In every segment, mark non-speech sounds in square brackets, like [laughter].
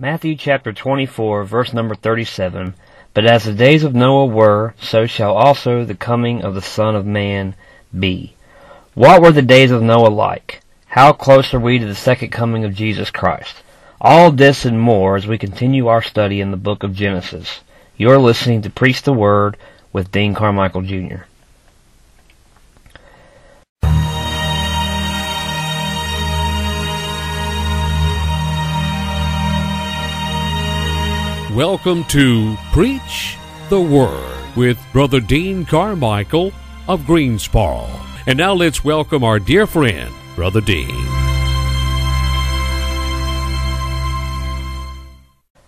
Matthew chapter 24, verse number 37. But as the days of Noah were, so shall also the coming of the Son of Man be. What were the days of Noah like? How close are we to the second coming of Jesus Christ? All this and more as we continue our study in the book of Genesis. You're listening to Preach the Word with Dean Carmichael Jr. Welcome to Preach the Word with Brother Dean Carmichael of Greensboro. And now let's welcome our dear friend, Brother Dean.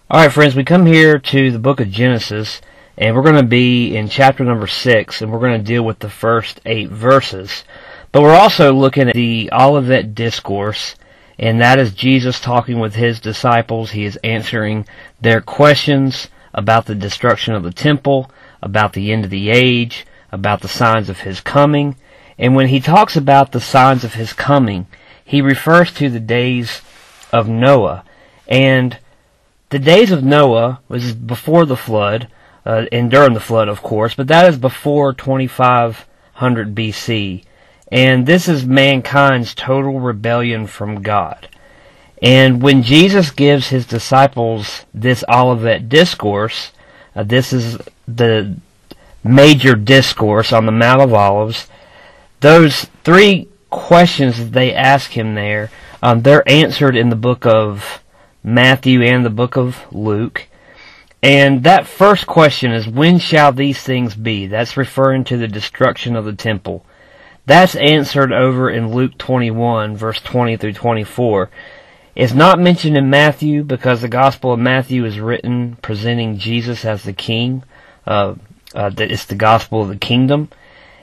All right, friends, we come here to the book of Genesis, and we're going to be in chapter number six, and we're going to deal with the first eight verses. But we're also looking at the Olivet Discourse, and that is Jesus talking with his disciples. He is answering their questions about the destruction of the temple, about the end of the age, about the signs of his coming. And when he talks about the signs of his coming, he refers to the days of Noah. And the days of Noah was before the flood, uh, and during the flood, of course, but that is before 2500 BC. And this is mankind's total rebellion from God. And when Jesus gives his disciples this Olivet discourse, uh, this is the major discourse on the Mount of Olives. Those three questions that they ask him there, um, they're answered in the book of Matthew and the book of Luke. And that first question is, when shall these things be? That's referring to the destruction of the temple. That's answered over in Luke 21, verse 20 through 24. It's not mentioned in Matthew because the Gospel of Matthew is written presenting Jesus as the King. Uh, uh, it's the Gospel of the Kingdom.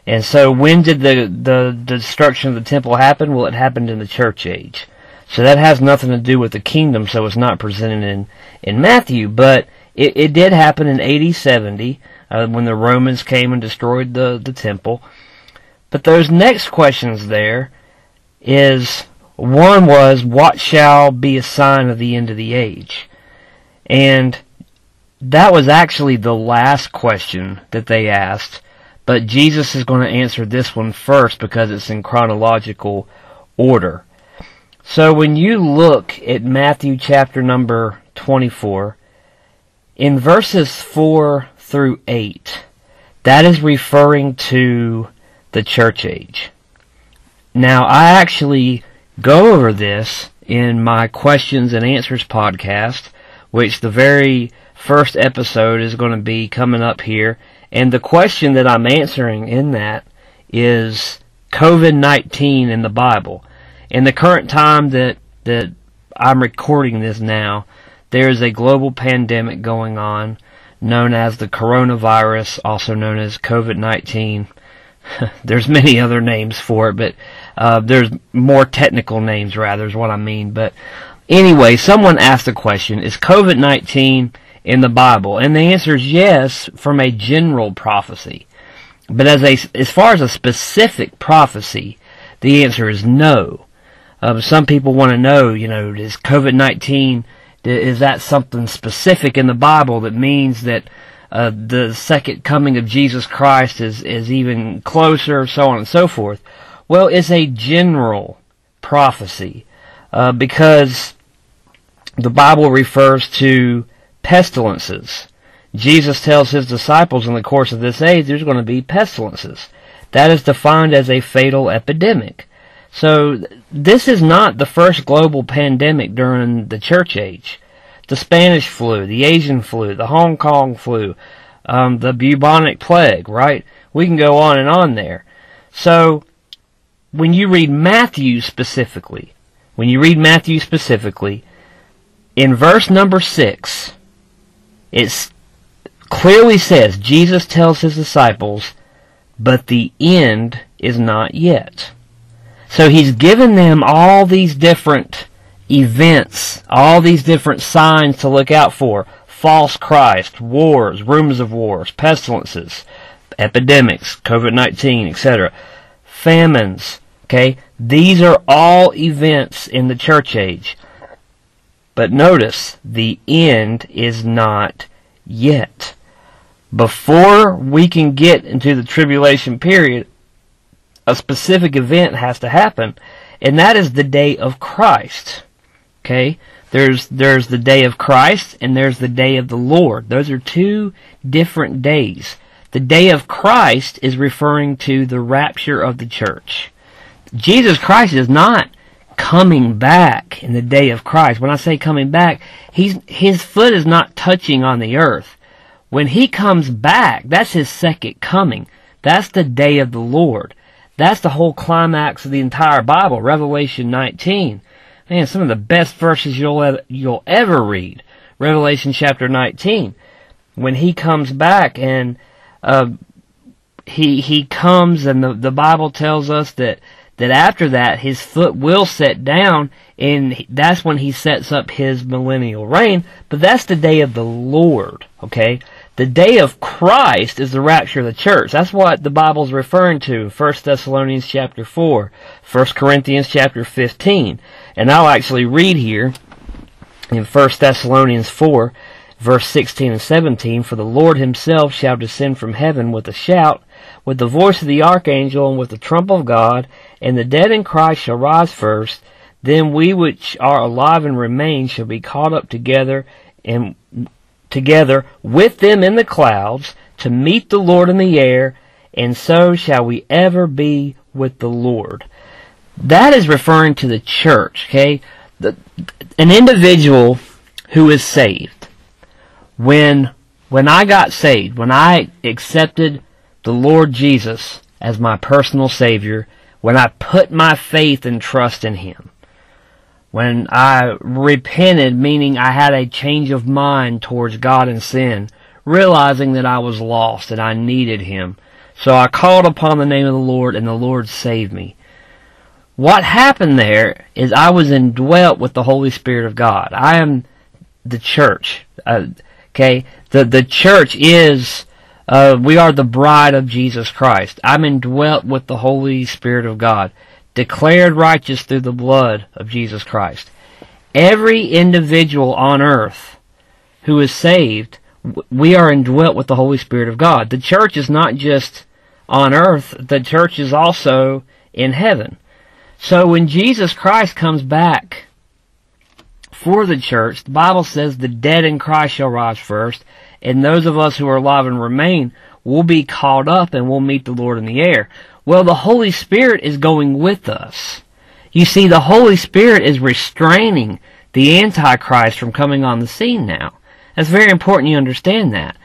And so when did the, the, the destruction of the temple happen? Well, it happened in the church age. So that has nothing to do with the kingdom, so it's not presented in, in Matthew. But it, it did happen in AD 70 uh, when the Romans came and destroyed the, the temple. But those next questions there is one was, What shall be a sign of the end of the age? And that was actually the last question that they asked, but Jesus is going to answer this one first because it's in chronological order. So when you look at Matthew chapter number 24, in verses 4 through 8, that is referring to the church age. Now, I actually go over this in my questions and answers podcast, which the very first episode is going to be coming up here. And the question that I'm answering in that is COVID-19 in the Bible. In the current time that, that I'm recording this now, there is a global pandemic going on known as the coronavirus, also known as COVID-19. [laughs] there's many other names for it, but uh, there's more technical names rather is what I mean. But anyway, someone asked the question: Is COVID-19 in the Bible? And the answer is yes, from a general prophecy. But as a as far as a specific prophecy, the answer is no. Uh, some people want to know, you know, is COVID-19 is that something specific in the Bible that means that uh, the second coming of Jesus Christ is, is even closer, so on and so forth. Well, it's a general prophecy uh, because the Bible refers to pestilences. Jesus tells his disciples in the course of this age there's going to be pestilences. That is defined as a fatal epidemic. So this is not the first global pandemic during the church age the Spanish flu, the Asian flu, the Hong Kong flu, um, the bubonic plague, right? We can go on and on there. So, when you read Matthew specifically, when you read Matthew specifically, in verse number 6, it clearly says, Jesus tells his disciples, but the end is not yet. So he's given them all these different events, all these different signs to look out for. False Christ, wars, rumors of wars, pestilences, epidemics, COVID-19, etc. Famines, okay? These are all events in the church age. But notice, the end is not yet. Before we can get into the tribulation period, a specific event has to happen, and that is the day of Christ. Okay? There's there's the day of Christ and there's the day of the Lord. Those are two different days. The day of Christ is referring to the rapture of the church. Jesus Christ is not coming back in the day of Christ. When I say coming back, he's his foot is not touching on the earth. When he comes back, that's his second coming. That's the day of the Lord. That's the whole climax of the entire Bible, Revelation 19. Man, some of the best verses you'll ever, you'll ever read. Revelation chapter 19. When he comes back and uh, he he comes and the, the Bible tells us that that after that his foot will set down and that's when he sets up his millennial reign but that's the day of the lord okay the day of christ is the rapture of the church that's what the bible's referring to 1 thessalonians chapter 4 1 corinthians chapter 15 and i'll actually read here in 1 thessalonians 4 verse 16 and 17 for the lord himself shall descend from heaven with a shout with the voice of the archangel and with the trump of God, and the dead in Christ shall rise first. Then we which are alive and remain shall be caught up together and together with them in the clouds to meet the Lord in the air, and so shall we ever be with the Lord. That is referring to the church, okay? The, an individual who is saved. When when I got saved, when I accepted the Lord Jesus as my personal Savior when I put my faith and trust in Him. When I repented, meaning I had a change of mind towards God and sin, realizing that I was lost and I needed Him. So I called upon the name of the Lord and the Lord saved me. What happened there is I was indwelt with the Holy Spirit of God. I am the church. Uh, okay, the the church is uh, we are the bride of Jesus Christ. I'm indwelt with the Holy Spirit of God, declared righteous through the blood of Jesus Christ. Every individual on earth who is saved, we are indwelt with the Holy Spirit of God. The church is not just on earth, the church is also in heaven. So when Jesus Christ comes back for the church, the Bible says the dead in Christ shall rise first, and those of us who are alive and remain will be caught up and we'll meet the Lord in the air. Well, the Holy Spirit is going with us. You see, the Holy Spirit is restraining the Antichrist from coming on the scene now. That's very important you understand that.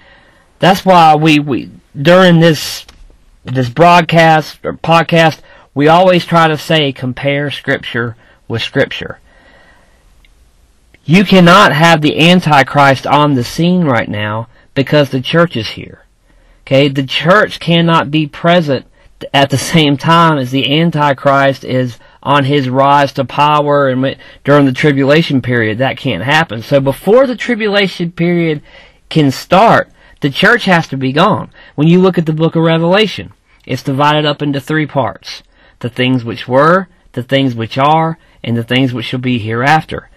That's why we, we during this this broadcast or podcast, we always try to say compare scripture with scripture. You cannot have the Antichrist on the scene right now because the church is here. Okay, the church cannot be present at the same time as the Antichrist is on his rise to power and during the tribulation period. That can't happen. So before the tribulation period can start, the church has to be gone. When you look at the book of Revelation, it's divided up into three parts. The things which were, the things which are, and the things which shall be hereafter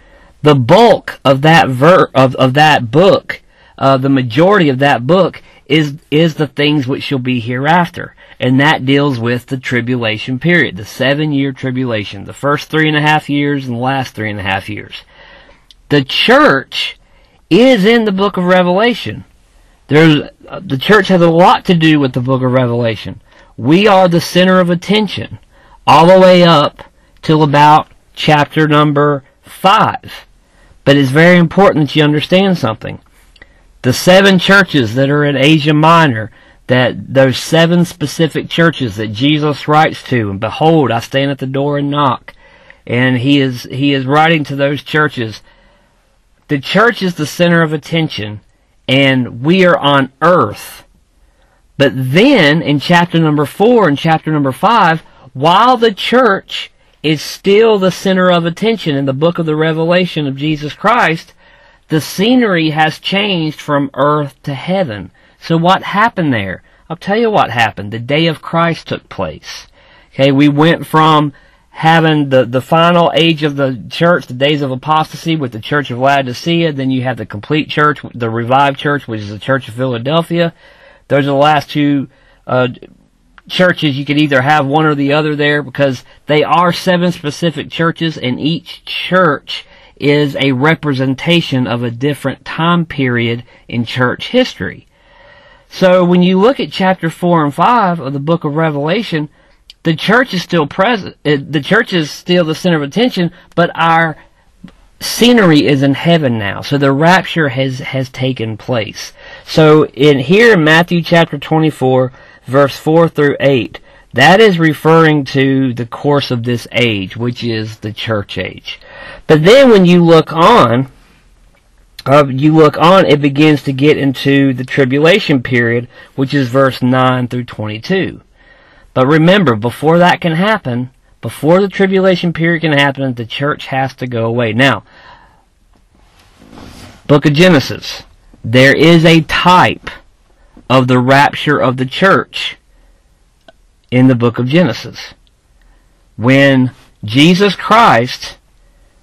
the bulk of that ver of, of that book, uh, the majority of that book is is the things which shall be hereafter, and that deals with the tribulation period, the seven year tribulation, the first three and a half years and the last three and a half years. The church is in the book of Revelation. There's uh, the church has a lot to do with the book of Revelation. We are the center of attention all the way up till about chapter number five. But it's very important that you understand something. The seven churches that are in Asia Minor, that those seven specific churches that Jesus writes to, and behold, I stand at the door and knock. And he is, he is writing to those churches. The church is the center of attention, and we are on earth. But then, in chapter number four and chapter number five, while the church is still the center of attention in the book of the Revelation of Jesus Christ, the scenery has changed from earth to heaven. So what happened there? I'll tell you what happened. The day of Christ took place. Okay, we went from having the, the final age of the church, the days of apostasy with the church of Laodicea. Then you have the complete church, the revived church, which is the church of Philadelphia. Those are the last two uh, churches. You could either have one or the other there because they are seven specific churches, and each church is a representation of a different time period in church history. So when you look at chapter 4 and 5 of the book of Revelation, the church is still present. Eh, the church is still the center of attention, but our scenery is in heaven now. So the rapture has, has taken place. So in here in Matthew chapter 24, verse 4 through 8, that is referring to the course of this age, which is the church age. But then when you look on, uh, you look on, it begins to get into the tribulation period, which is verse 9 through 22. But remember, before that can happen, before the tribulation period can happen, the church has to go away. Now, Book of Genesis, there is a type of the rapture of the church in the book of Genesis. When Jesus Christ,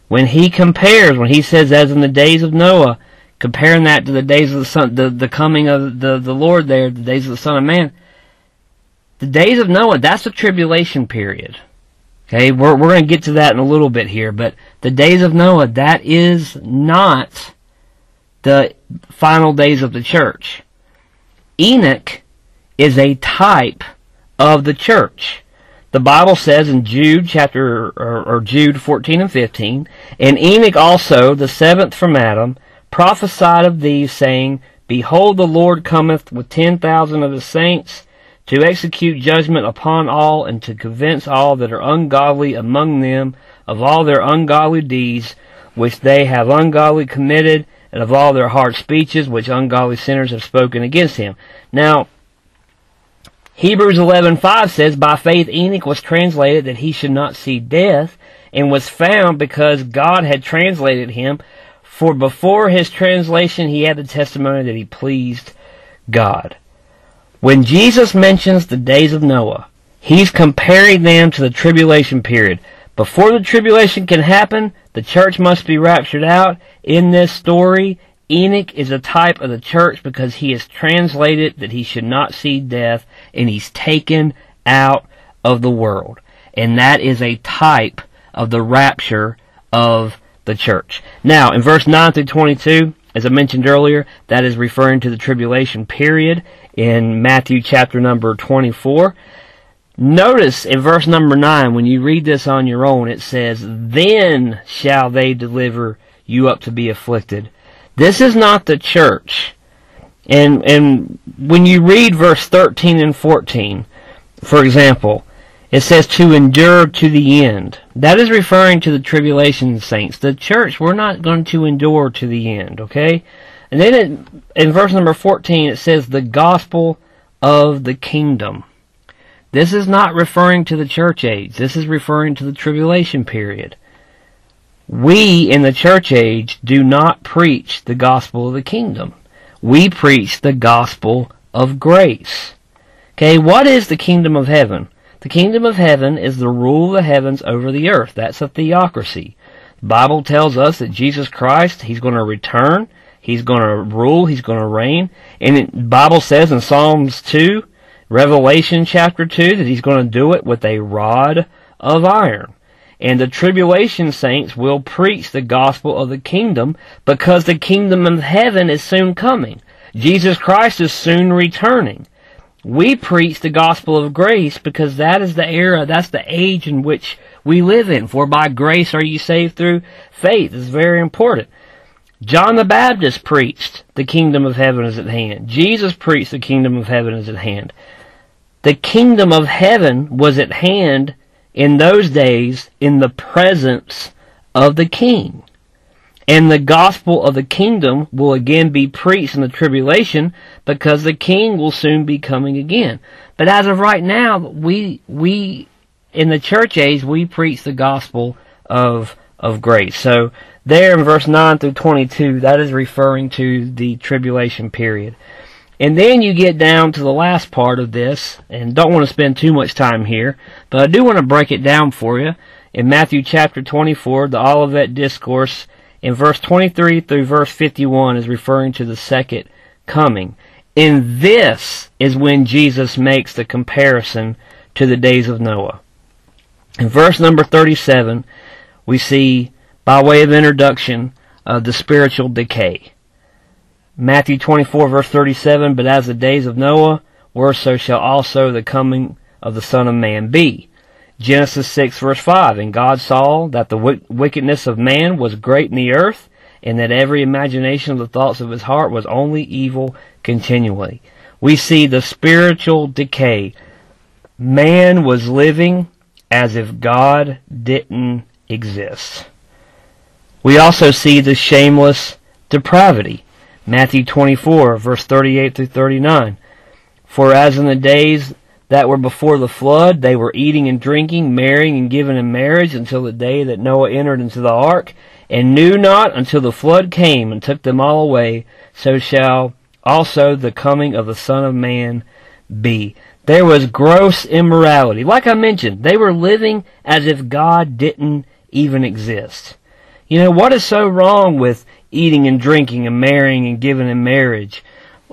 when he compares, when he says, as in the days of Noah, comparing that to the days of the son, the, the coming of the, the Lord there, the days of the Son of Man, the days of Noah, that's the tribulation period. Okay, we're, we're going to get to that in a little bit here, but the days of Noah, that is not the final days of the church. Enoch is a type of the church. The Bible says in Jude chapter or, or, Jude 14 and 15, and Enoch also, the seventh from Adam, prophesied of these, saying, Behold, the Lord cometh with ten thousand of his saints to execute judgment upon all and to convince all that are ungodly among them of all their ungodly deeds which they have ungodly committed and of all their hard speeches which ungodly sinners have spoken against him. Now, Hebrews 11:5 says, "By faith Enoch was translated that he should not see death, and was found because God had translated him. For before his translation he had the testimony that he pleased God." When Jesus mentions the days of Noah, he's comparing them to the tribulation period. Before the tribulation can happen, the church must be raptured out. In this story, Enoch is a type of the church because he is translated that he should not see death and he's taken out of the world. And that is a type of the rapture of the church. Now, in verse 9 through 22, as I mentioned earlier, that is referring to the tribulation period in Matthew chapter number 24. Notice in verse number 9, when you read this on your own, it says, Then shall they deliver you up to be afflicted. This is not the church. And, and when you read verse 13 and 14, for example, it says to endure to the end. That is referring to the tribulation saints. The church, we're not going to endure to the end, okay? And then it, in verse number 14, it says the gospel of the kingdom. This is not referring to the church age. This is referring to the tribulation period. We in the church age do not preach the gospel of the kingdom. We preach the gospel of grace. Okay, what is the kingdom of heaven? The kingdom of heaven is the rule of the heavens over the earth. That's a theocracy. The Bible tells us that Jesus Christ, He's going to return. He's going to rule. He's going to reign. And the Bible says in Psalms 2, Revelation chapter 2, that He's going to do it with a rod of iron. And the tribulation saints will preach the gospel of the kingdom because the kingdom of heaven is soon coming. Jesus Christ is soon returning. We preach the gospel of grace because that is the era, that's the age in which we live in. For by grace are you saved through faith. It's very important. John the Baptist preached the kingdom of heaven is at hand. Jesus preached the kingdom of heaven is at hand. The kingdom of heaven was at hand in those days in the presence of the king. And the gospel of the kingdom will again be preached in the tribulation because the king will soon be coming again. But as of right now, we, we, in the church age, we preach the gospel of, of grace. So there in verse 9 through 22, that is referring to the tribulation period. And then you get down to the last part of this, and don't want to spend too much time here, but I do want to break it down for you. in Matthew chapter 24, the Olivet Discourse, in verse 23 through verse 51 is referring to the second coming. And this is when Jesus makes the comparison to the days of Noah. In verse number 37, we see, by way of introduction, uh, the spiritual decay. Matthew 24 verse 37, But as the days of Noah were, so shall also the coming of the Son of Man be. Genesis 6 verse 5, And God saw that the wickedness of man was great in the earth, and that every imagination of the thoughts of his heart was only evil continually. We see the spiritual decay. Man was living as if God didn't exist. We also see the shameless depravity. Matthew 24, verse 38 through 39. For as in the days that were before the flood, they were eating and drinking, marrying and giving in marriage until the day that Noah entered into the ark, and knew not until the flood came and took them all away, so shall also the coming of the Son of Man be. There was gross immorality. Like I mentioned, they were living as if God didn't even exist. You know, what is so wrong with eating and drinking and marrying and giving in marriage?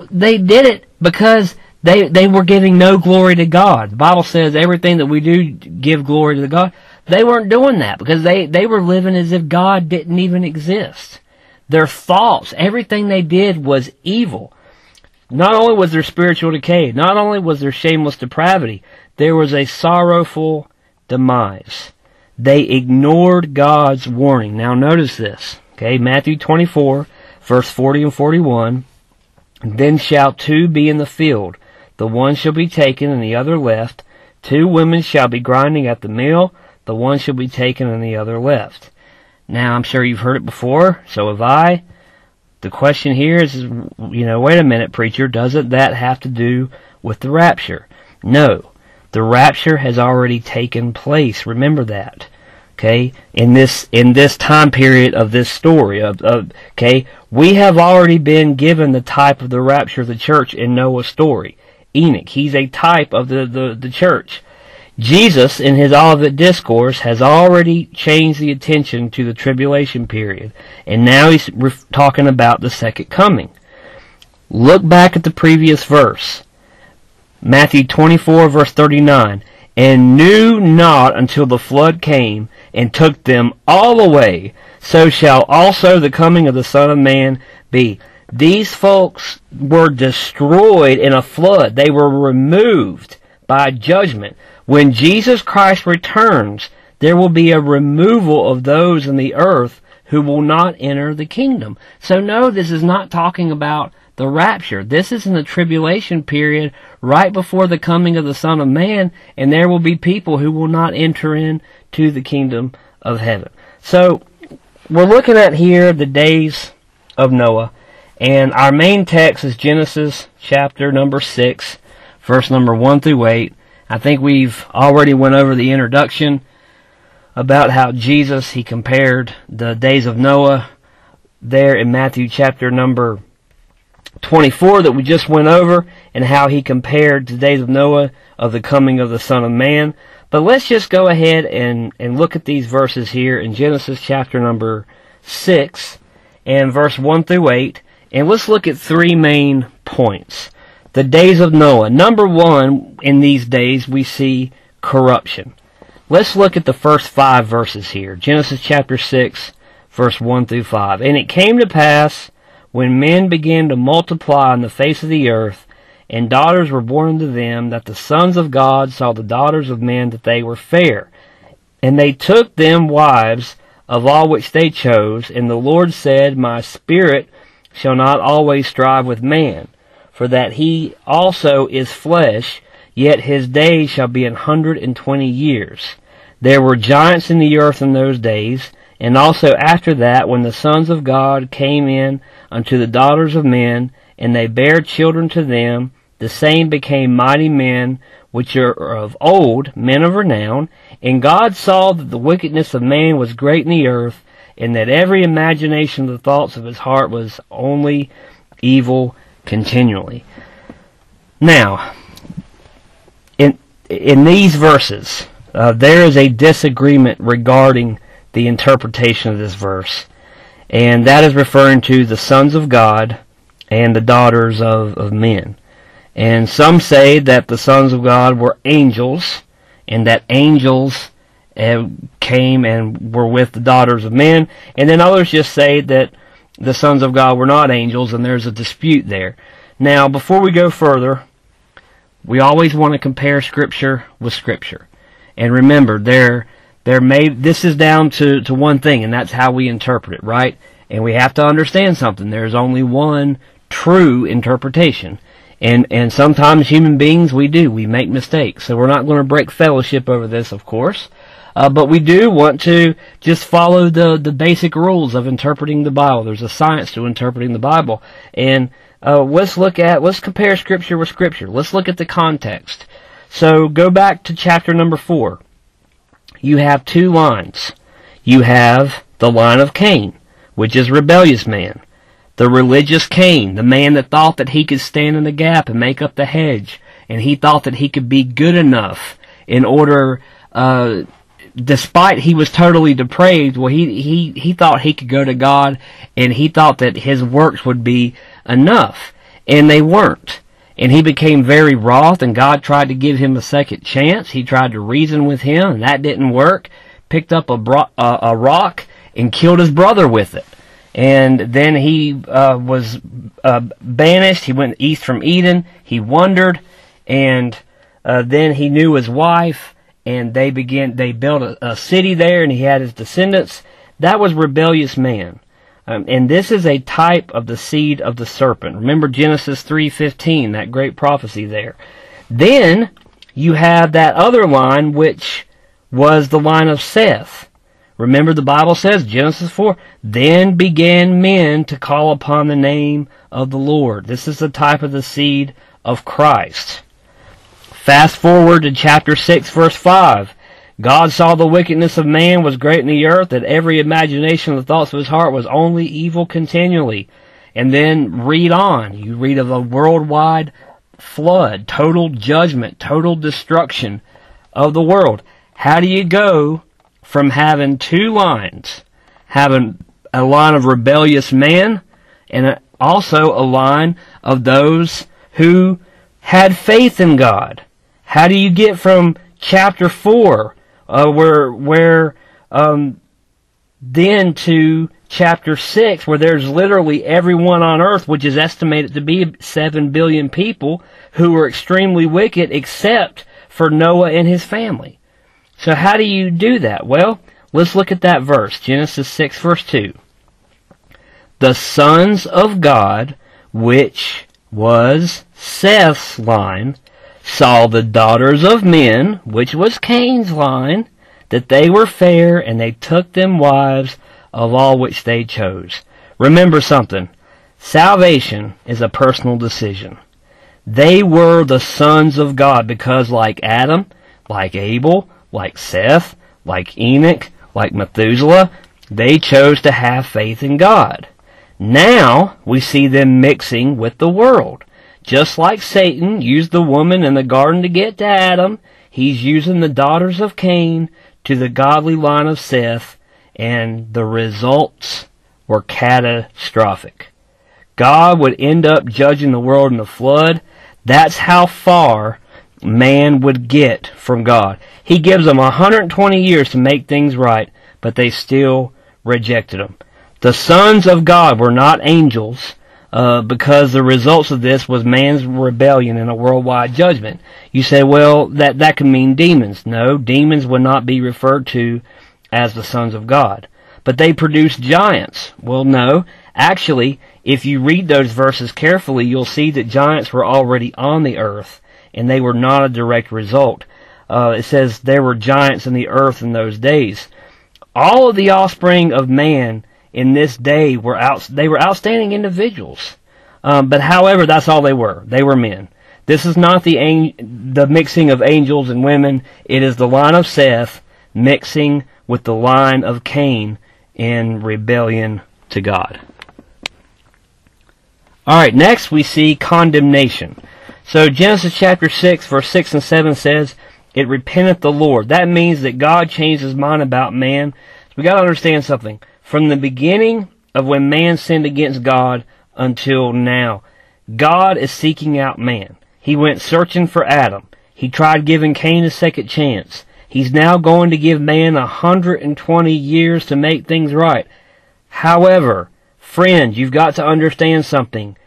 They did it because they, they were giving no glory to God. The Bible says everything that we do give glory to God. They weren't doing that because they, they were living as if God didn't even exist. Their thoughts, everything they did was evil. Not only was there spiritual decay, not only was there shameless depravity, there was a sorrowful demise. They ignored God's warning. Now notice this. Okay, Matthew 24, verse 40 and 41. Then shall two be in the field, the one shall be taken and the other left. Two women shall be grinding at the mill, the one shall be taken and the other left. Now, I'm sure you've heard it before, so have I. The question here is, you know, wait a minute, preacher, doesn't that have to do with the rapture? No. The rapture has already taken place. Remember that. Okay? In this, in this time period of this story of, of, okay? We have already been given the type of the rapture of the church in Noah's story. Enoch. He's a type of the, the, the church. Jesus, in his Olivet Discourse, has already changed the attention to the tribulation period, and now he's talking about the second coming. Look back at the previous verse. Matthew 24 verse 39. And knew not until the flood came and took them all away, so shall also the coming of the Son of Man be. These folks were destroyed in a flood. They were removed by judgment. When Jesus Christ returns, there will be a removal of those in the earth who will not enter the kingdom. So no, this is not talking about the rapture. This is in the tribulation period right before the coming of the Son of Man, and there will be people who will not enter in to the kingdom of heaven. So we're looking at here the days of Noah. And our main text is Genesis chapter number 6, verse number 1 through 8. I think we've already went over the introduction about how Jesus, he compared the days of Noah there in Matthew chapter number 24 that we just went over and how he compared the days of Noah of the coming of the Son of Man. But let's just go ahead and, and look at these verses here in Genesis chapter number 6 and verse 1 through 8 and let's look at three main points. The days of Noah. Number one, in these days, we see corruption. Let's look at the first five verses here. Genesis chapter 6, verse 1 through 5. And it came to pass, when men began to multiply on the face of the earth, and daughters were born unto them, that the sons of God saw the daughters of men that they were fair. And they took them wives of all which they chose, and the Lord said, My spirit shall not always strive with man, for that he also is flesh, yet his days shall be an hundred and twenty years. There were giants in the earth in those days, and also after that, when the sons of God came in unto the daughters of men, and they bare children to them, the same became mighty men, which are of old, men of renown. And God saw that the wickedness of man was great in the earth, and that every imagination of the thoughts of his heart was only evil continually. Now, in in these verses, uh, there is a disagreement regarding the interpretation of this verse, and that is referring to the sons of God and the daughters of, of men. And some say that the sons of God were angels, and that angels uh, came and were with the daughters of men, and then others just say that the sons of God were not angels, and there's a dispute there. Now, before we go further, we always want to compare Scripture with Scripture. And remember, there, there may, this is down to, to one thing, and that's how we interpret it, right? And we have to understand something. There's only one true interpretation. And, and sometimes human beings, we do. We make mistakes. So we're not going to break fellowship over this, of course. Uh, but we do want to just follow the, the basic rules of interpreting the Bible. There's a science to interpreting the Bible. And uh, let's look at, let's compare Scripture with Scripture. Let's look at the context. So go back to chapter number 4. You have two lines. You have the line of Cain, which is rebellious man. The religious Cain, the man that thought that he could stand in the gap and make up the hedge, and he thought that he could be good enough in order uh, despite he was totally depraved, well, he, he, he thought he could go to God and he thought that his works would be enough. And they weren't. And he became very wroth and God tried to give him a second chance. He tried to reason with him and that didn't work. Picked up a, bro- uh, a rock and killed his brother with it. And then he uh, was uh, banished. He went east from Eden. He wandered and uh, then he knew his wife and they began they built a, a city there and he had his descendants that was rebellious man um, and this is a type of the seed of the serpent. Remember genesis 3.15 that great prophecy there. Then you have that other line which was the line of seth. Remember the bible says genesis 4 then began men to call upon the name of the lord. This is the type of the seed of christ. Fast forward to chapter 6 verse 5. God saw the wickedness of man was great in the earth, that every imagination of the thoughts of his heart was only evil continually. And then read on. You read of a worldwide flood, total judgment, total destruction of the world. How do you go from having two lines, having a line of rebellious man and also a line of those who had faith in God? How do you get from chapter four, uh, where where um, then to chapter six, where there's literally everyone on earth, which is estimated to be seven billion people, who were extremely wicked, except for Noah and his family. So how do you do that? Well, let's look at that verse, Genesis six verse two. The sons of God, which was Seth's line, saw the daughters of men, which was Cain's line, that they were fair, and they took them wives of all which they chose. Remember something. Salvation is a personal decision. They were the sons of God because like Adam, like Abel, like Seth, like Enoch, like Methuselah, they chose to have faith in God. Now we see them mixing with the world. Just like Satan used the woman in the garden to get to Adam, he's using the daughters of Cain to the godly line of Seth, and the results were catastrophic. God would end up judging the world in the flood. That's how far man would get from God. He gives them 120 years to make things right, but they still rejected him. The sons of God were not angels uh, because the results of this was man's rebellion and a worldwide judgment. You say, well, that, that can mean demons. No, demons would not be referred to as the sons of God. But they produced giants. Well, no. Actually, if you read those verses carefully, you'll see that giants were already on the earth, and they were not a direct result. Uh, it says there were giants in the earth in those days. All of the offspring of man in this day were out, they were outstanding individuals. Um, but however, that's all they were. They were men. This is not the the mixing of angels and women. It is the line of Seth mixing with the line of Cain in rebellion to God. Alright, next we see condemnation. So Genesis chapter 6 verse 6 and 7 says, it repenteth the Lord. That means that God changed his mind about man. So we gotta understand something. From the beginning of when man sinned against God until now, God is seeking out man. He went searching for Adam. He tried giving Cain a second chance. He's now going to give man a 120 years to make things right. However, friends, you've got to understand something.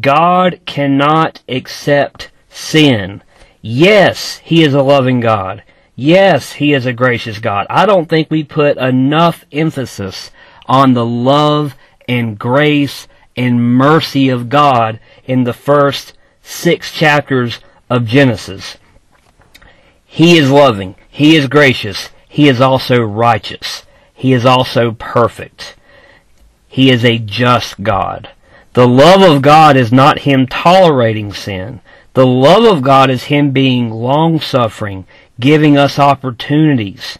God cannot accept sin. Yes, He is a loving God. Yes, He is a gracious God. I don't think we put enough emphasis on the love and grace and mercy of God in the first six chapters of Genesis. He is loving. He is gracious. He is also righteous. He is also perfect. He is a just God. The love of God is not Him tolerating sin. The love of God is Him being long suffering, giving us opportunities.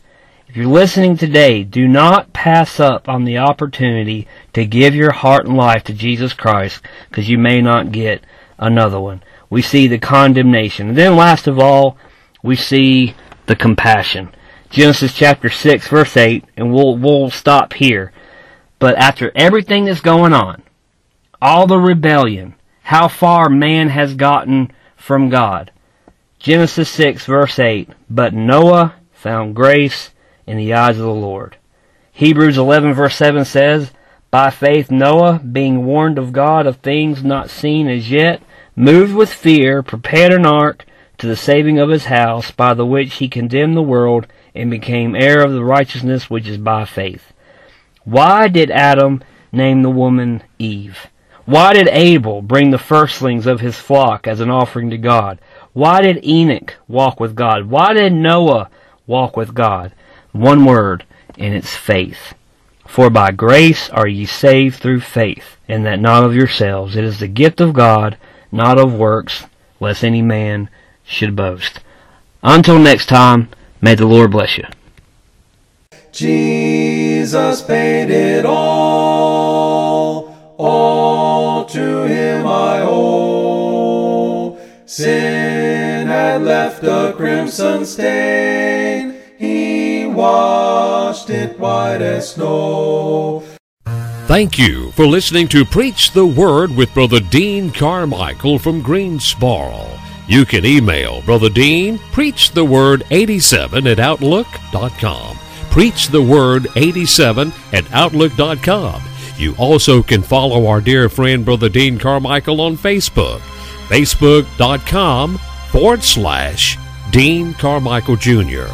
If you're listening today, do not pass up on the opportunity to give your heart and life to Jesus Christ because you may not get another one. We see the condemnation. And then last of all, we see the compassion. Genesis chapter 6 verse 8, and we'll, we'll stop here. But after everything that's going on, all the rebellion, how far man has gotten from God. Genesis 6 verse 8, but Noah found grace in the eyes of the Lord. Hebrews 11 verse 7 says, By faith Noah, being warned of God of things not seen as yet, moved with fear, prepared an ark to the saving of his house, by the which he condemned the world and became heir of the righteousness which is by faith. Why did Adam name the woman Eve? Why did Abel bring the firstlings of his flock as an offering to God? Why did Enoch walk with God? Why did Noah walk with God? One word, and it's faith. For by grace are ye saved through faith, and that not of yourselves. It is the gift of God, not of works, lest any man should boast. Until next time, may the Lord bless you. Jesus paid it all, all to him I owe. Sin had left a crimson stain, washed it white as snow. Thank you for listening to Preach the Word with Brother Dean Carmichael from Greensboro. You can email Brother Dean, preachtheword87 at outlook.com. Preach the Word 87 at Outlook.com. You also can follow our dear friend Brother Dean Carmichael on Facebook. Facebook.com forward slash Dean Carmichael Jr.